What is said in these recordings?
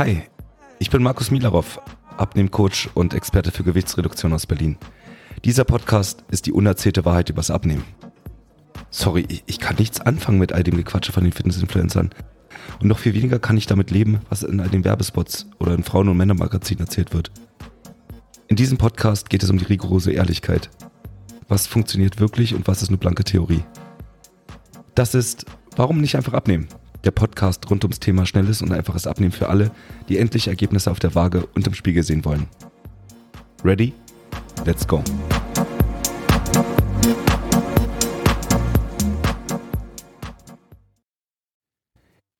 Hi, ich bin Markus Milarov, Abnehmcoach und Experte für Gewichtsreduktion aus Berlin. Dieser Podcast ist die unerzählte Wahrheit übers Abnehmen. Sorry, ich kann nichts anfangen mit all dem Gequatsche von den Fitnessinfluencern. Und noch viel weniger kann ich damit leben, was in all den Werbespots oder in Frauen- und Männermagazinen erzählt wird. In diesem Podcast geht es um die rigorose Ehrlichkeit. Was funktioniert wirklich und was ist nur blanke Theorie? Das ist Warum nicht einfach abnehmen? Der Podcast rund ums Thema schnelles und einfaches Abnehmen für alle, die endlich Ergebnisse auf der Waage und im Spiegel sehen wollen. Ready? Let's go!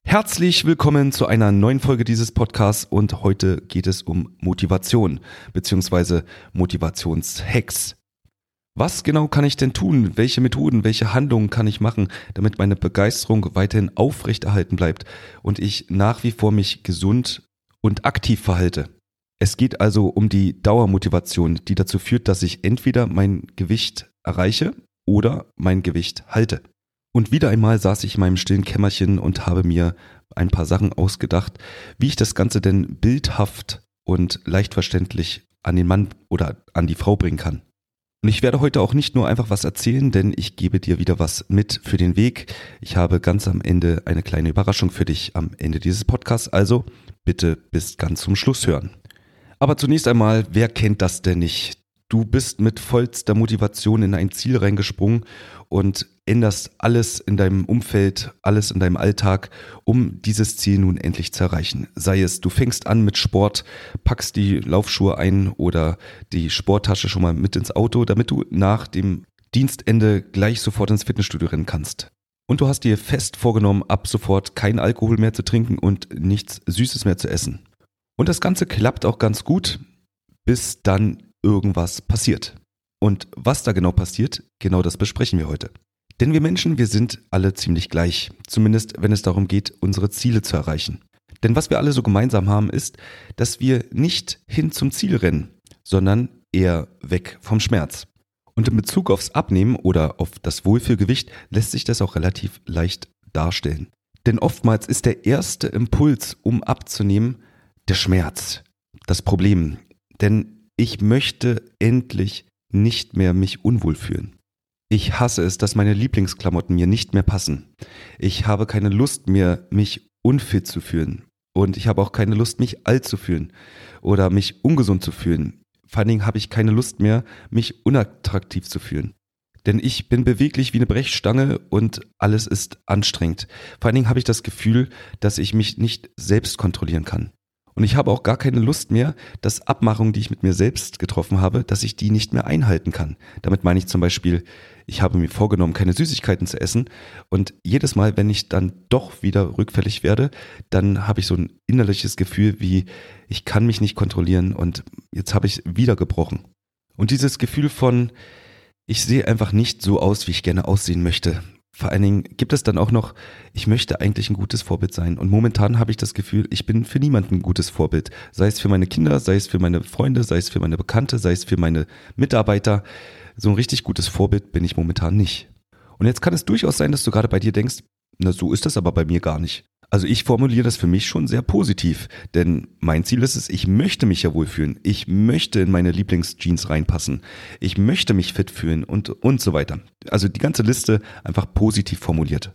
Herzlich willkommen zu einer neuen Folge dieses Podcasts und heute geht es um Motivation bzw. Motivationshacks. Was genau kann ich denn tun? Welche Methoden, welche Handlungen kann ich machen, damit meine Begeisterung weiterhin aufrechterhalten bleibt und ich nach wie vor mich gesund und aktiv verhalte? Es geht also um die Dauermotivation, die dazu führt, dass ich entweder mein Gewicht erreiche oder mein Gewicht halte. Und wieder einmal saß ich in meinem stillen Kämmerchen und habe mir ein paar Sachen ausgedacht, wie ich das Ganze denn bildhaft und leicht verständlich an den Mann oder an die Frau bringen kann. Und ich werde heute auch nicht nur einfach was erzählen, denn ich gebe dir wieder was mit für den Weg. Ich habe ganz am Ende eine kleine Überraschung für dich am Ende dieses Podcasts, also bitte bis ganz zum Schluss hören. Aber zunächst einmal, wer kennt das denn nicht? Du bist mit vollster Motivation in ein Ziel reingesprungen und änderst alles in deinem Umfeld, alles in deinem Alltag, um dieses Ziel nun endlich zu erreichen. Sei es, du fängst an mit Sport, packst die Laufschuhe ein oder die Sporttasche schon mal mit ins Auto, damit du nach dem Dienstende gleich sofort ins Fitnessstudio rennen kannst. Und du hast dir fest vorgenommen, ab sofort kein Alkohol mehr zu trinken und nichts Süßes mehr zu essen. Und das Ganze klappt auch ganz gut, bis dann irgendwas passiert. Und was da genau passiert, genau das besprechen wir heute. Denn wir Menschen, wir sind alle ziemlich gleich, zumindest wenn es darum geht, unsere Ziele zu erreichen. Denn was wir alle so gemeinsam haben, ist, dass wir nicht hin zum Ziel rennen, sondern eher weg vom Schmerz. Und in Bezug aufs Abnehmen oder auf das Wohlfühlgewicht lässt sich das auch relativ leicht darstellen. Denn oftmals ist der erste Impuls, um abzunehmen, der Schmerz, das Problem. Denn ich möchte endlich nicht mehr mich unwohl fühlen. Ich hasse es, dass meine Lieblingsklamotten mir nicht mehr passen. Ich habe keine Lust mehr, mich unfit zu fühlen. Und ich habe auch keine Lust, mich alt zu fühlen oder mich ungesund zu fühlen. Vor allen Dingen habe ich keine Lust mehr, mich unattraktiv zu fühlen. Denn ich bin beweglich wie eine Brechstange und alles ist anstrengend. Vor allen Dingen habe ich das Gefühl, dass ich mich nicht selbst kontrollieren kann. Und ich habe auch gar keine Lust mehr, dass Abmachungen, die ich mit mir selbst getroffen habe, dass ich die nicht mehr einhalten kann. Damit meine ich zum Beispiel, ich habe mir vorgenommen, keine Süßigkeiten zu essen. Und jedes Mal, wenn ich dann doch wieder rückfällig werde, dann habe ich so ein innerliches Gefühl wie, ich kann mich nicht kontrollieren und jetzt habe ich wieder gebrochen. Und dieses Gefühl von, ich sehe einfach nicht so aus, wie ich gerne aussehen möchte. Vor allen Dingen gibt es dann auch noch, ich möchte eigentlich ein gutes Vorbild sein. Und momentan habe ich das Gefühl, ich bin für niemanden ein gutes Vorbild. Sei es für meine Kinder, sei es für meine Freunde, sei es für meine Bekannte, sei es für meine Mitarbeiter. So ein richtig gutes Vorbild bin ich momentan nicht. Und jetzt kann es durchaus sein, dass du gerade bei dir denkst, na so ist das aber bei mir gar nicht. Also ich formuliere das für mich schon sehr positiv, denn mein Ziel ist es, ich möchte mich ja wohlfühlen, ich möchte in meine Lieblingsjeans reinpassen, ich möchte mich fit fühlen und, und so weiter. Also die ganze Liste einfach positiv formuliert.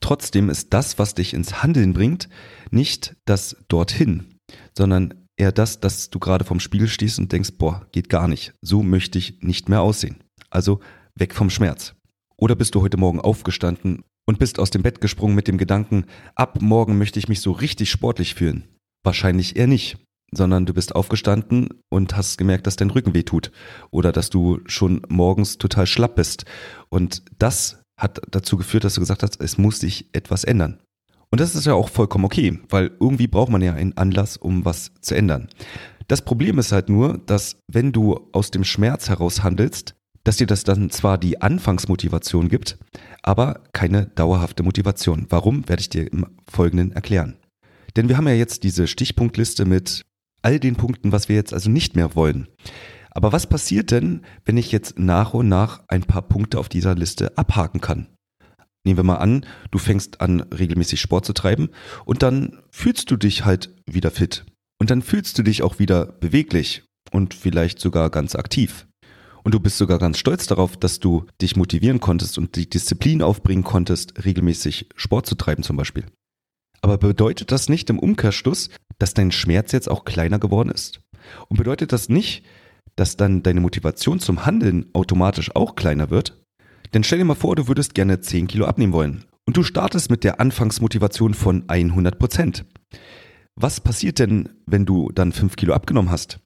Trotzdem ist das, was dich ins Handeln bringt, nicht das dorthin, sondern eher das, dass du gerade vorm Spiegel stehst und denkst, boah, geht gar nicht, so möchte ich nicht mehr aussehen. Also weg vom Schmerz. Oder bist du heute Morgen aufgestanden und bist aus dem Bett gesprungen mit dem Gedanken, ab morgen möchte ich mich so richtig sportlich fühlen. Wahrscheinlich eher nicht, sondern du bist aufgestanden und hast gemerkt, dass dein Rücken weh tut oder dass du schon morgens total schlapp bist. Und das hat dazu geführt, dass du gesagt hast, es muss sich etwas ändern. Und das ist ja auch vollkommen okay, weil irgendwie braucht man ja einen Anlass, um was zu ändern. Das Problem ist halt nur, dass wenn du aus dem Schmerz heraus handelst, dass dir das dann zwar die Anfangsmotivation gibt, aber keine dauerhafte Motivation. Warum, werde ich dir im Folgenden erklären. Denn wir haben ja jetzt diese Stichpunktliste mit all den Punkten, was wir jetzt also nicht mehr wollen. Aber was passiert denn, wenn ich jetzt nach und nach ein paar Punkte auf dieser Liste abhaken kann? Nehmen wir mal an, du fängst an, regelmäßig Sport zu treiben und dann fühlst du dich halt wieder fit. Und dann fühlst du dich auch wieder beweglich und vielleicht sogar ganz aktiv. Und du bist sogar ganz stolz darauf, dass du dich motivieren konntest und die Disziplin aufbringen konntest, regelmäßig Sport zu treiben zum Beispiel. Aber bedeutet das nicht im Umkehrschluss, dass dein Schmerz jetzt auch kleiner geworden ist? Und bedeutet das nicht, dass dann deine Motivation zum Handeln automatisch auch kleiner wird? Denn stell dir mal vor, du würdest gerne 10 Kilo abnehmen wollen. Und du startest mit der Anfangsmotivation von 100 Prozent. Was passiert denn, wenn du dann 5 Kilo abgenommen hast?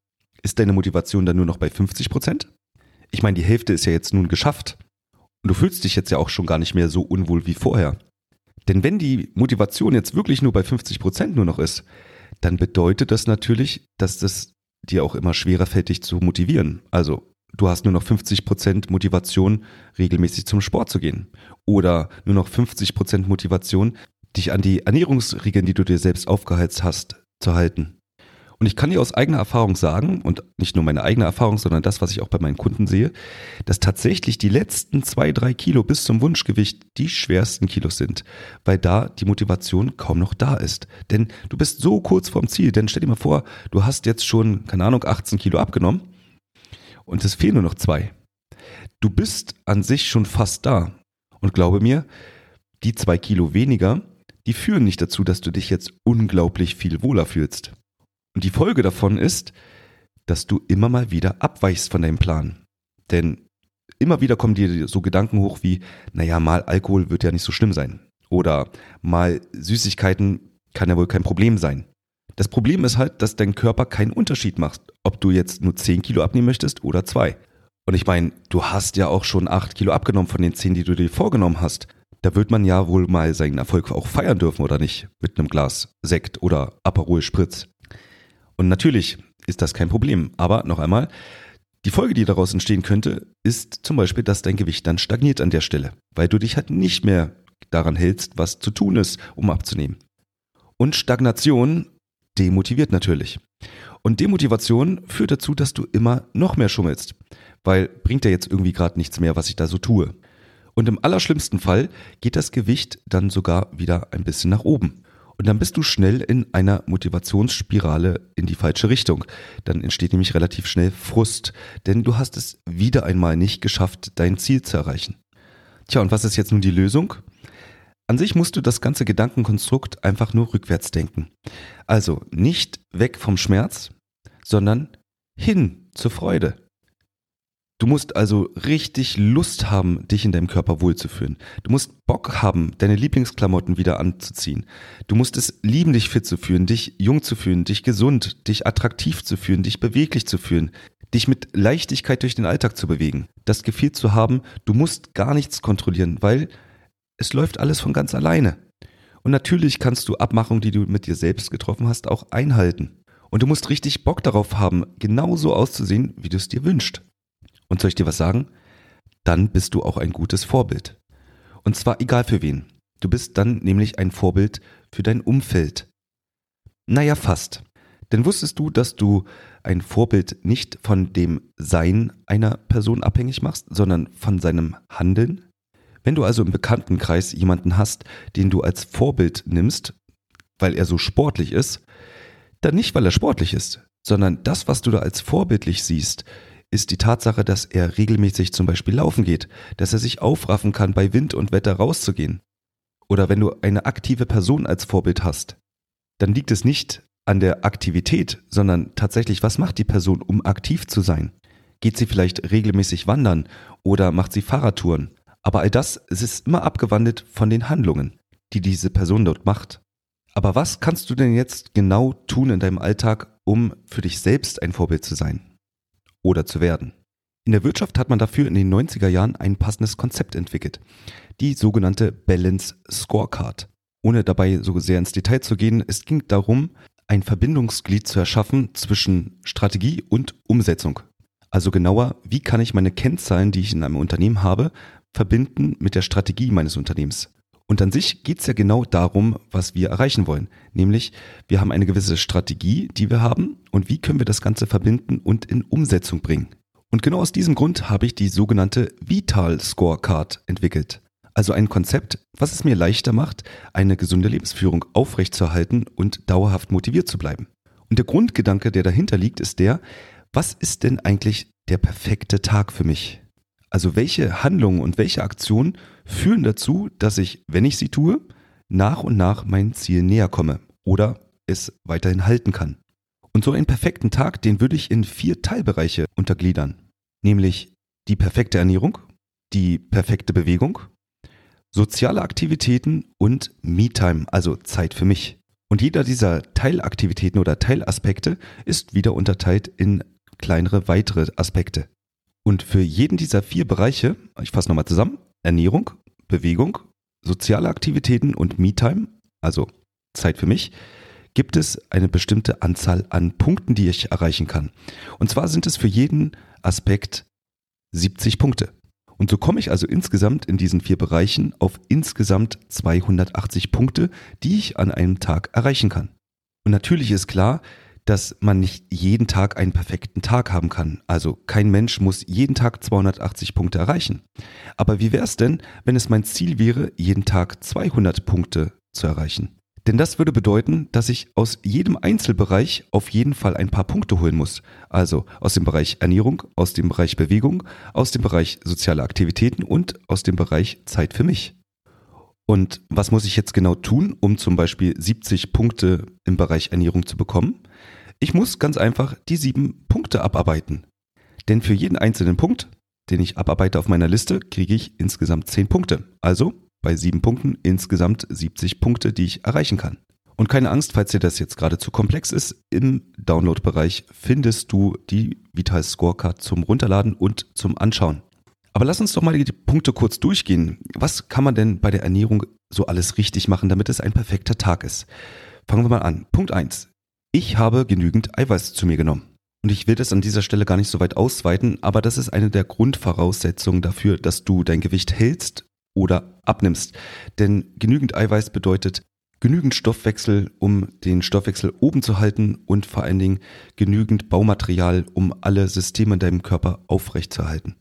Ist deine Motivation dann nur noch bei 50 Prozent? Ich meine, die Hälfte ist ja jetzt nun geschafft. Und du fühlst dich jetzt ja auch schon gar nicht mehr so unwohl wie vorher. Denn wenn die Motivation jetzt wirklich nur bei 50 Prozent nur noch ist, dann bedeutet das natürlich, dass das dir auch immer schwerer fällt, dich zu motivieren. Also du hast nur noch 50 Prozent Motivation, regelmäßig zum Sport zu gehen. Oder nur noch 50 Prozent Motivation, dich an die Ernährungsregeln, die du dir selbst aufgeheizt hast, zu halten. Und ich kann dir aus eigener Erfahrung sagen, und nicht nur meine eigene Erfahrung, sondern das, was ich auch bei meinen Kunden sehe, dass tatsächlich die letzten zwei, drei Kilo bis zum Wunschgewicht die schwersten Kilos sind, weil da die Motivation kaum noch da ist. Denn du bist so kurz vorm Ziel, denn stell dir mal vor, du hast jetzt schon, keine Ahnung, 18 Kilo abgenommen und es fehlen nur noch zwei. Du bist an sich schon fast da. Und glaube mir, die zwei Kilo weniger, die führen nicht dazu, dass du dich jetzt unglaublich viel wohler fühlst. Und die Folge davon ist, dass du immer mal wieder abweichst von deinem Plan. Denn immer wieder kommen dir so Gedanken hoch wie, naja, mal Alkohol wird ja nicht so schlimm sein. Oder mal Süßigkeiten kann ja wohl kein Problem sein. Das Problem ist halt, dass dein Körper keinen Unterschied macht, ob du jetzt nur 10 Kilo abnehmen möchtest oder 2. Und ich meine, du hast ja auch schon 8 Kilo abgenommen von den 10, die du dir vorgenommen hast. Da wird man ja wohl mal seinen Erfolg auch feiern dürfen, oder nicht? Mit einem Glas Sekt oder Aperol Spritz. Und natürlich ist das kein Problem. Aber noch einmal, die Folge, die daraus entstehen könnte, ist zum Beispiel, dass dein Gewicht dann stagniert an der Stelle, weil du dich halt nicht mehr daran hältst, was zu tun ist, um abzunehmen. Und Stagnation demotiviert natürlich. Und Demotivation führt dazu, dass du immer noch mehr schummelst, weil bringt ja jetzt irgendwie gerade nichts mehr, was ich da so tue. Und im allerschlimmsten Fall geht das Gewicht dann sogar wieder ein bisschen nach oben. Und dann bist du schnell in einer Motivationsspirale in die falsche Richtung. Dann entsteht nämlich relativ schnell Frust, denn du hast es wieder einmal nicht geschafft, dein Ziel zu erreichen. Tja, und was ist jetzt nun die Lösung? An sich musst du das ganze Gedankenkonstrukt einfach nur rückwärts denken. Also nicht weg vom Schmerz, sondern hin zur Freude. Du musst also richtig Lust haben, dich in deinem Körper wohlzufühlen. Du musst Bock haben, deine Lieblingsklamotten wieder anzuziehen. Du musst es lieben, dich fit zu fühlen, dich jung zu fühlen, dich gesund, dich attraktiv zu fühlen, dich beweglich zu fühlen, dich mit Leichtigkeit durch den Alltag zu bewegen. Das Gefühl zu haben, du musst gar nichts kontrollieren, weil es läuft alles von ganz alleine. Und natürlich kannst du Abmachungen, die du mit dir selbst getroffen hast, auch einhalten. Und du musst richtig Bock darauf haben, genauso auszusehen, wie du es dir wünschst. Und soll ich dir was sagen? Dann bist du auch ein gutes Vorbild. Und zwar egal für wen. Du bist dann nämlich ein Vorbild für dein Umfeld. Naja, fast. Denn wusstest du, dass du ein Vorbild nicht von dem Sein einer Person abhängig machst, sondern von seinem Handeln? Wenn du also im Bekanntenkreis jemanden hast, den du als Vorbild nimmst, weil er so sportlich ist, dann nicht, weil er sportlich ist, sondern das, was du da als vorbildlich siehst, ist die Tatsache, dass er regelmäßig zum Beispiel laufen geht, dass er sich aufraffen kann, bei Wind und Wetter rauszugehen. Oder wenn du eine aktive Person als Vorbild hast, dann liegt es nicht an der Aktivität, sondern tatsächlich, was macht die Person, um aktiv zu sein? Geht sie vielleicht regelmäßig wandern oder macht sie Fahrradtouren? Aber all das ist immer abgewandelt von den Handlungen, die diese Person dort macht. Aber was kannst du denn jetzt genau tun in deinem Alltag, um für dich selbst ein Vorbild zu sein? Oder zu werden. In der Wirtschaft hat man dafür in den 90er Jahren ein passendes Konzept entwickelt. Die sogenannte Balance Scorecard. Ohne dabei so sehr ins Detail zu gehen, es ging darum, ein Verbindungsglied zu erschaffen zwischen Strategie und Umsetzung. Also genauer, wie kann ich meine Kennzahlen, die ich in einem Unternehmen habe, verbinden mit der Strategie meines Unternehmens. Und an sich geht es ja genau darum, was wir erreichen wollen. Nämlich, wir haben eine gewisse Strategie, die wir haben und wie können wir das Ganze verbinden und in Umsetzung bringen. Und genau aus diesem Grund habe ich die sogenannte Vital Scorecard entwickelt. Also ein Konzept, was es mir leichter macht, eine gesunde Lebensführung aufrechtzuerhalten und dauerhaft motiviert zu bleiben. Und der Grundgedanke, der dahinter liegt, ist der, was ist denn eigentlich der perfekte Tag für mich? Also welche Handlungen und welche Aktionen führen dazu, dass ich, wenn ich sie tue, nach und nach mein Ziel näher komme oder es weiterhin halten kann. Und so einen perfekten Tag, den würde ich in vier Teilbereiche untergliedern. Nämlich die perfekte Ernährung, die perfekte Bewegung, soziale Aktivitäten und Me-Time, also Zeit für mich. Und jeder dieser Teilaktivitäten oder Teilaspekte ist wieder unterteilt in kleinere weitere Aspekte. Und für jeden dieser vier Bereiche, ich fasse nochmal zusammen, Ernährung, Bewegung, soziale Aktivitäten und Me-Time, also Zeit für mich, gibt es eine bestimmte Anzahl an Punkten, die ich erreichen kann. Und zwar sind es für jeden Aspekt 70 Punkte. Und so komme ich also insgesamt in diesen vier Bereichen auf insgesamt 280 Punkte, die ich an einem Tag erreichen kann. Und natürlich ist klar, dass man nicht jeden Tag einen perfekten Tag haben kann. Also kein Mensch muss jeden Tag 280 Punkte erreichen. Aber wie wäre es denn, wenn es mein Ziel wäre, jeden Tag 200 Punkte zu erreichen? Denn das würde bedeuten, dass ich aus jedem Einzelbereich auf jeden Fall ein paar Punkte holen muss. Also aus dem Bereich Ernährung, aus dem Bereich Bewegung, aus dem Bereich soziale Aktivitäten und aus dem Bereich Zeit für mich. Und was muss ich jetzt genau tun, um zum Beispiel 70 Punkte im Bereich Ernährung zu bekommen? Ich muss ganz einfach die sieben Punkte abarbeiten. Denn für jeden einzelnen Punkt, den ich abarbeite auf meiner Liste, kriege ich insgesamt 10 Punkte. Also bei sieben Punkten insgesamt 70 Punkte, die ich erreichen kann. Und keine Angst, falls dir das jetzt gerade zu komplex ist, im Download-Bereich findest du die Vital Scorecard zum Runterladen und zum Anschauen. Aber lass uns doch mal die Punkte kurz durchgehen. Was kann man denn bei der Ernährung so alles richtig machen, damit es ein perfekter Tag ist? Fangen wir mal an. Punkt 1. Ich habe genügend Eiweiß zu mir genommen. Und ich will das an dieser Stelle gar nicht so weit ausweiten, aber das ist eine der Grundvoraussetzungen dafür, dass du dein Gewicht hältst oder abnimmst. Denn genügend Eiweiß bedeutet genügend Stoffwechsel, um den Stoffwechsel oben zu halten und vor allen Dingen genügend Baumaterial, um alle Systeme in deinem Körper aufrechtzuerhalten.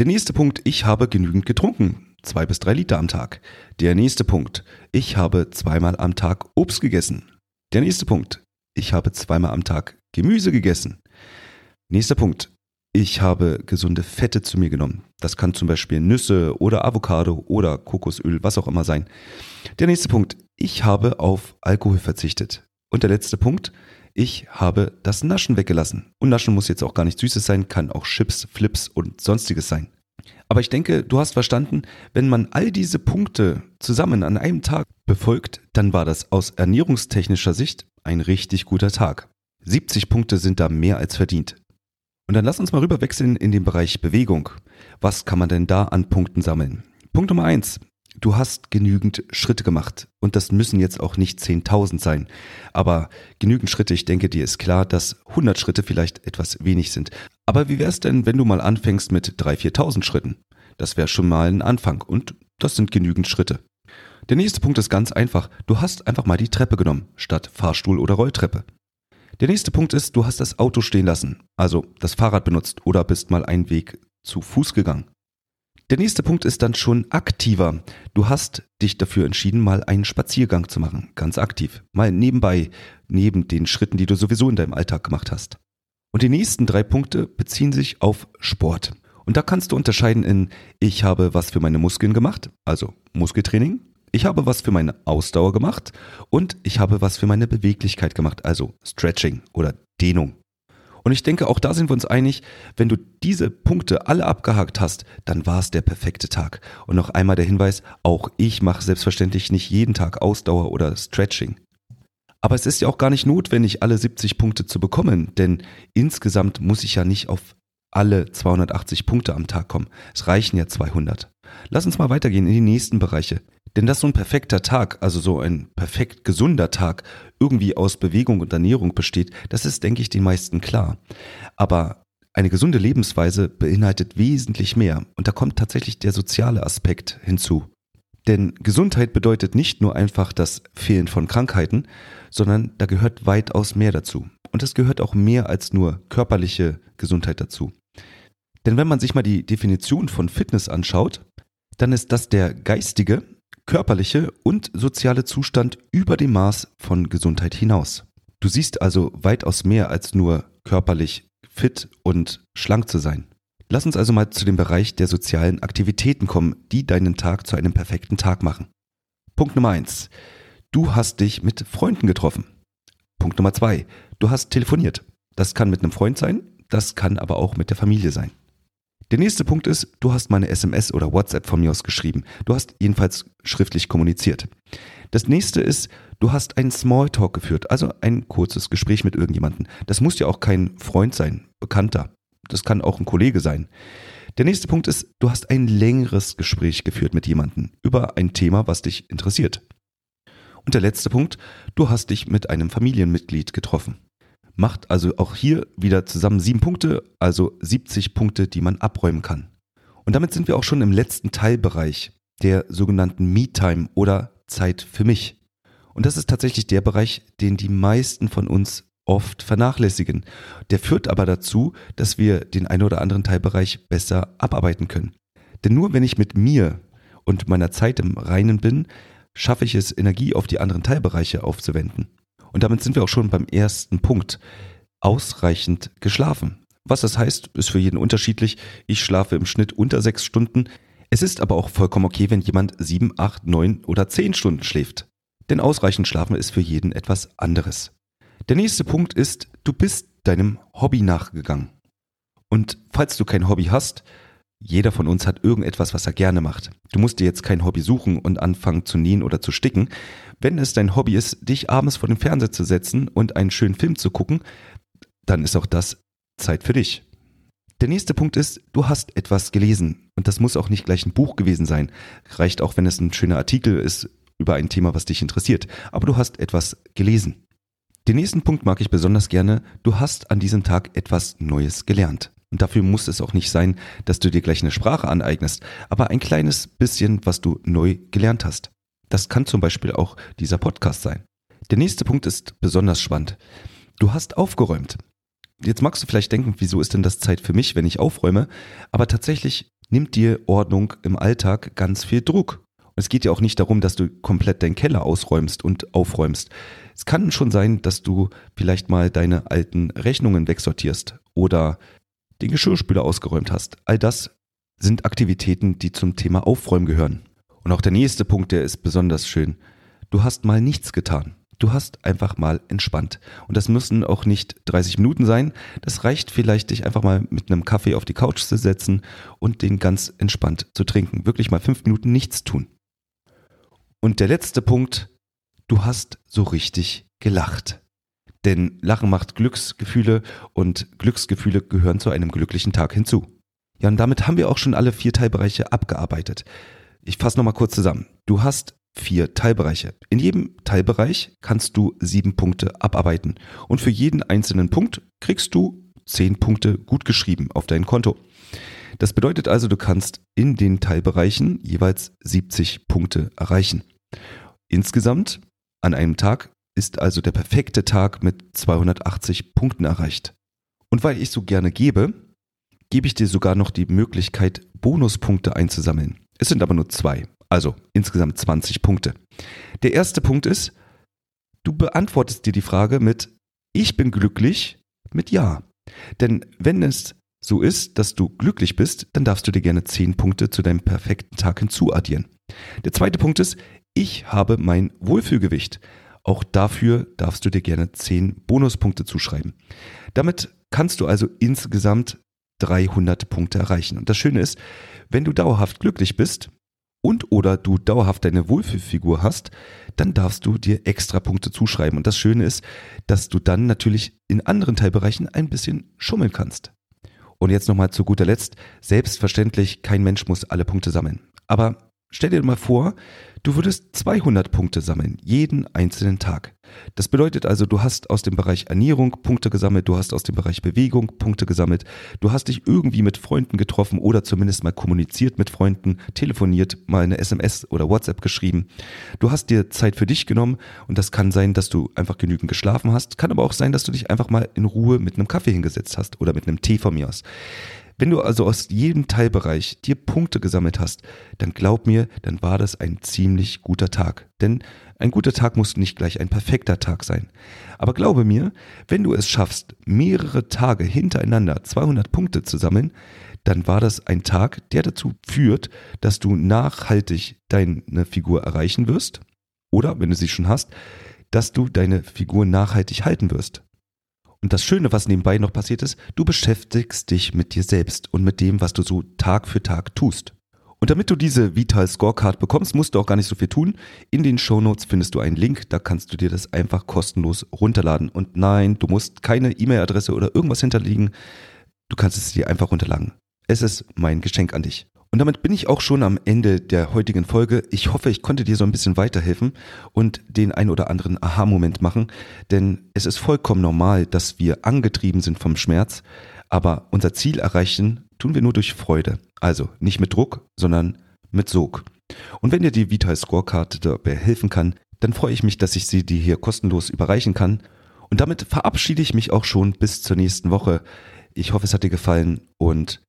Der nächste Punkt, ich habe genügend getrunken. Zwei bis drei Liter am Tag. Der nächste Punkt, ich habe zweimal am Tag Obst gegessen. Der nächste Punkt, ich habe zweimal am Tag Gemüse gegessen. Nächster Punkt, ich habe gesunde Fette zu mir genommen. Das kann zum Beispiel Nüsse oder Avocado oder Kokosöl, was auch immer sein. Der nächste Punkt. Ich habe auf Alkohol verzichtet. Und der letzte Punkt. Ich habe das Naschen weggelassen. Und Naschen muss jetzt auch gar nicht Süßes sein, kann auch Chips, Flips und sonstiges sein. Aber ich denke, du hast verstanden, wenn man all diese Punkte zusammen an einem Tag befolgt, dann war das aus ernährungstechnischer Sicht ein richtig guter Tag. 70 Punkte sind da mehr als verdient. Und dann lass uns mal rüber wechseln in den Bereich Bewegung. Was kann man denn da an Punkten sammeln? Punkt Nummer eins. Du hast genügend Schritte gemacht. Und das müssen jetzt auch nicht 10.000 sein. Aber genügend Schritte, ich denke, dir ist klar, dass 100 Schritte vielleicht etwas wenig sind. Aber wie wär's denn, wenn du mal anfängst mit 3.000, 4.000 Schritten? Das wäre schon mal ein Anfang. Und das sind genügend Schritte. Der nächste Punkt ist ganz einfach. Du hast einfach mal die Treppe genommen, statt Fahrstuhl oder Rolltreppe. Der nächste Punkt ist, du hast das Auto stehen lassen, also das Fahrrad benutzt oder bist mal einen Weg zu Fuß gegangen. Der nächste Punkt ist dann schon aktiver. Du hast dich dafür entschieden, mal einen Spaziergang zu machen, ganz aktiv, mal nebenbei, neben den Schritten, die du sowieso in deinem Alltag gemacht hast. Und die nächsten drei Punkte beziehen sich auf Sport. Und da kannst du unterscheiden in, ich habe was für meine Muskeln gemacht, also Muskeltraining, ich habe was für meine Ausdauer gemacht und ich habe was für meine Beweglichkeit gemacht, also Stretching oder Dehnung. Und ich denke, auch da sind wir uns einig, wenn du diese Punkte alle abgehakt hast, dann war es der perfekte Tag. Und noch einmal der Hinweis, auch ich mache selbstverständlich nicht jeden Tag Ausdauer oder Stretching. Aber es ist ja auch gar nicht notwendig, alle 70 Punkte zu bekommen, denn insgesamt muss ich ja nicht auf alle 280 Punkte am Tag kommen. Es reichen ja 200. Lass uns mal weitergehen in die nächsten Bereiche. Denn dass so ein perfekter Tag, also so ein perfekt gesunder Tag, irgendwie aus Bewegung und Ernährung besteht, das ist, denke ich, den meisten klar. Aber eine gesunde Lebensweise beinhaltet wesentlich mehr und da kommt tatsächlich der soziale Aspekt hinzu. Denn Gesundheit bedeutet nicht nur einfach das Fehlen von Krankheiten, sondern da gehört weitaus mehr dazu. Und es gehört auch mehr als nur körperliche Gesundheit dazu. Denn wenn man sich mal die Definition von Fitness anschaut, dann ist das der geistige, körperliche und soziale Zustand über dem Maß von Gesundheit hinaus. Du siehst also weitaus mehr als nur körperlich fit und schlank zu sein. Lass uns also mal zu dem Bereich der sozialen Aktivitäten kommen, die deinen Tag zu einem perfekten Tag machen. Punkt Nummer eins: Du hast dich mit Freunden getroffen. Punkt Nummer zwei: Du hast telefoniert. Das kann mit einem Freund sein, das kann aber auch mit der Familie sein. Der nächste Punkt ist, du hast mal eine SMS oder WhatsApp von mir aus geschrieben. Du hast jedenfalls schriftlich kommuniziert. Das nächste ist, du hast einen Smalltalk geführt, also ein kurzes Gespräch mit irgendjemandem. Das muss ja auch kein Freund sein, Bekannter. Das kann auch ein Kollege sein. Der nächste Punkt ist, du hast ein längeres Gespräch geführt mit jemandem über ein Thema, was dich interessiert. Und der letzte Punkt, du hast dich mit einem Familienmitglied getroffen. Macht also auch hier wieder zusammen sieben Punkte, also 70 Punkte, die man abräumen kann. Und damit sind wir auch schon im letzten Teilbereich der sogenannten Me-Time oder Zeit für mich. Und das ist tatsächlich der Bereich, den die meisten von uns oft vernachlässigen. Der führt aber dazu, dass wir den einen oder anderen Teilbereich besser abarbeiten können. Denn nur wenn ich mit mir und meiner Zeit im Reinen bin, schaffe ich es, Energie auf die anderen Teilbereiche aufzuwenden. Und damit sind wir auch schon beim ersten Punkt. Ausreichend geschlafen. Was das heißt, ist für jeden unterschiedlich. Ich schlafe im Schnitt unter sechs Stunden. Es ist aber auch vollkommen okay, wenn jemand sieben, acht, neun oder zehn Stunden schläft. Denn ausreichend schlafen ist für jeden etwas anderes. Der nächste Punkt ist, du bist deinem Hobby nachgegangen. Und falls du kein Hobby hast, jeder von uns hat irgendetwas, was er gerne macht. Du musst dir jetzt kein Hobby suchen und anfangen zu nähen oder zu sticken. Wenn es dein Hobby ist, dich abends vor den Fernseher zu setzen und einen schönen Film zu gucken, dann ist auch das Zeit für dich. Der nächste Punkt ist, du hast etwas gelesen. Und das muss auch nicht gleich ein Buch gewesen sein. Reicht auch, wenn es ein schöner Artikel ist über ein Thema, was dich interessiert. Aber du hast etwas gelesen. Den nächsten Punkt mag ich besonders gerne. Du hast an diesem Tag etwas Neues gelernt. Und dafür muss es auch nicht sein, dass du dir gleich eine Sprache aneignest, aber ein kleines bisschen, was du neu gelernt hast. Das kann zum Beispiel auch dieser Podcast sein. Der nächste Punkt ist besonders spannend. Du hast aufgeräumt. Jetzt magst du vielleicht denken, wieso ist denn das Zeit für mich, wenn ich aufräume? Aber tatsächlich nimmt dir Ordnung im Alltag ganz viel Druck. Und es geht ja auch nicht darum, dass du komplett deinen Keller ausräumst und aufräumst. Es kann schon sein, dass du vielleicht mal deine alten Rechnungen wegsortierst oder den Geschirrspüler ausgeräumt hast. All das sind Aktivitäten, die zum Thema Aufräumen gehören. Und auch der nächste Punkt, der ist besonders schön. Du hast mal nichts getan. Du hast einfach mal entspannt. Und das müssen auch nicht 30 Minuten sein. Das reicht vielleicht, dich einfach mal mit einem Kaffee auf die Couch zu setzen und den ganz entspannt zu trinken. Wirklich mal fünf Minuten nichts tun. Und der letzte Punkt, du hast so richtig gelacht. Denn Lachen macht Glücksgefühle und Glücksgefühle gehören zu einem glücklichen Tag hinzu. Ja, und damit haben wir auch schon alle vier Teilbereiche abgearbeitet. Ich fasse nochmal kurz zusammen. Du hast vier Teilbereiche. In jedem Teilbereich kannst du sieben Punkte abarbeiten. Und für jeden einzelnen Punkt kriegst du zehn Punkte gut geschrieben auf dein Konto. Das bedeutet also, du kannst in den Teilbereichen jeweils 70 Punkte erreichen. Insgesamt an einem Tag ist also der perfekte Tag mit 280 Punkten erreicht. Und weil ich so gerne gebe, gebe ich dir sogar noch die Möglichkeit, Bonuspunkte einzusammeln. Es sind aber nur zwei, also insgesamt 20 Punkte. Der erste Punkt ist, du beantwortest dir die Frage mit Ich bin glücklich mit Ja. Denn wenn es so ist, dass du glücklich bist, dann darfst du dir gerne 10 Punkte zu deinem perfekten Tag hinzuaddieren. Der zweite Punkt ist, ich habe mein Wohlfühlgewicht. Auch dafür darfst du dir gerne 10 Bonuspunkte zuschreiben. Damit kannst du also insgesamt 300 Punkte erreichen. Und das Schöne ist, wenn du dauerhaft glücklich bist und oder du dauerhaft deine Wohlfühlfigur hast, dann darfst du dir extra Punkte zuschreiben. Und das Schöne ist, dass du dann natürlich in anderen Teilbereichen ein bisschen schummeln kannst. Und jetzt nochmal zu guter Letzt, selbstverständlich, kein Mensch muss alle Punkte sammeln. Aber Stell dir mal vor, du würdest 200 Punkte sammeln, jeden einzelnen Tag. Das bedeutet also, du hast aus dem Bereich Ernährung Punkte gesammelt, du hast aus dem Bereich Bewegung Punkte gesammelt, du hast dich irgendwie mit Freunden getroffen oder zumindest mal kommuniziert mit Freunden, telefoniert, mal eine SMS oder WhatsApp geschrieben. Du hast dir Zeit für dich genommen und das kann sein, dass du einfach genügend geschlafen hast, kann aber auch sein, dass du dich einfach mal in Ruhe mit einem Kaffee hingesetzt hast oder mit einem Tee von mir aus. Wenn du also aus jedem Teilbereich dir Punkte gesammelt hast, dann glaub mir, dann war das ein ziemlich guter Tag. Denn ein guter Tag muss nicht gleich ein perfekter Tag sein. Aber glaube mir, wenn du es schaffst, mehrere Tage hintereinander 200 Punkte zu sammeln, dann war das ein Tag, der dazu führt, dass du nachhaltig deine Figur erreichen wirst. Oder, wenn du sie schon hast, dass du deine Figur nachhaltig halten wirst. Und das Schöne, was nebenbei noch passiert ist, du beschäftigst dich mit dir selbst und mit dem, was du so Tag für Tag tust. Und damit du diese Vital Scorecard bekommst, musst du auch gar nicht so viel tun. In den Show Notes findest du einen Link, da kannst du dir das einfach kostenlos runterladen. Und nein, du musst keine E-Mail-Adresse oder irgendwas hinterlegen. Du kannst es dir einfach runterladen. Es ist mein Geschenk an dich. Und damit bin ich auch schon am Ende der heutigen Folge. Ich hoffe, ich konnte dir so ein bisschen weiterhelfen und den ein oder anderen Aha-Moment machen, denn es ist vollkommen normal, dass wir angetrieben sind vom Schmerz, aber unser Ziel erreichen tun wir nur durch Freude. Also nicht mit Druck, sondern mit Sog. Und wenn dir die Vital Scorecard dabei helfen kann, dann freue ich mich, dass ich sie dir hier kostenlos überreichen kann. Und damit verabschiede ich mich auch schon bis zur nächsten Woche. Ich hoffe, es hat dir gefallen und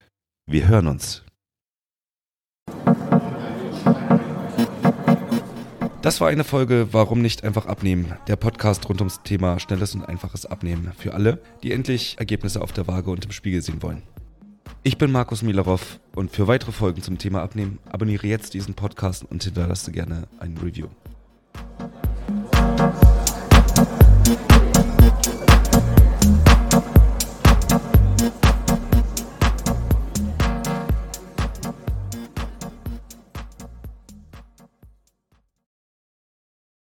wir hören uns. Das war eine Folge Warum nicht einfach abnehmen? Der Podcast rund ums Thema schnelles und einfaches Abnehmen für alle, die endlich Ergebnisse auf der Waage und im Spiegel sehen wollen. Ich bin Markus Milarov und für weitere Folgen zum Thema Abnehmen abonniere jetzt diesen Podcast und hinterlasse gerne ein Review.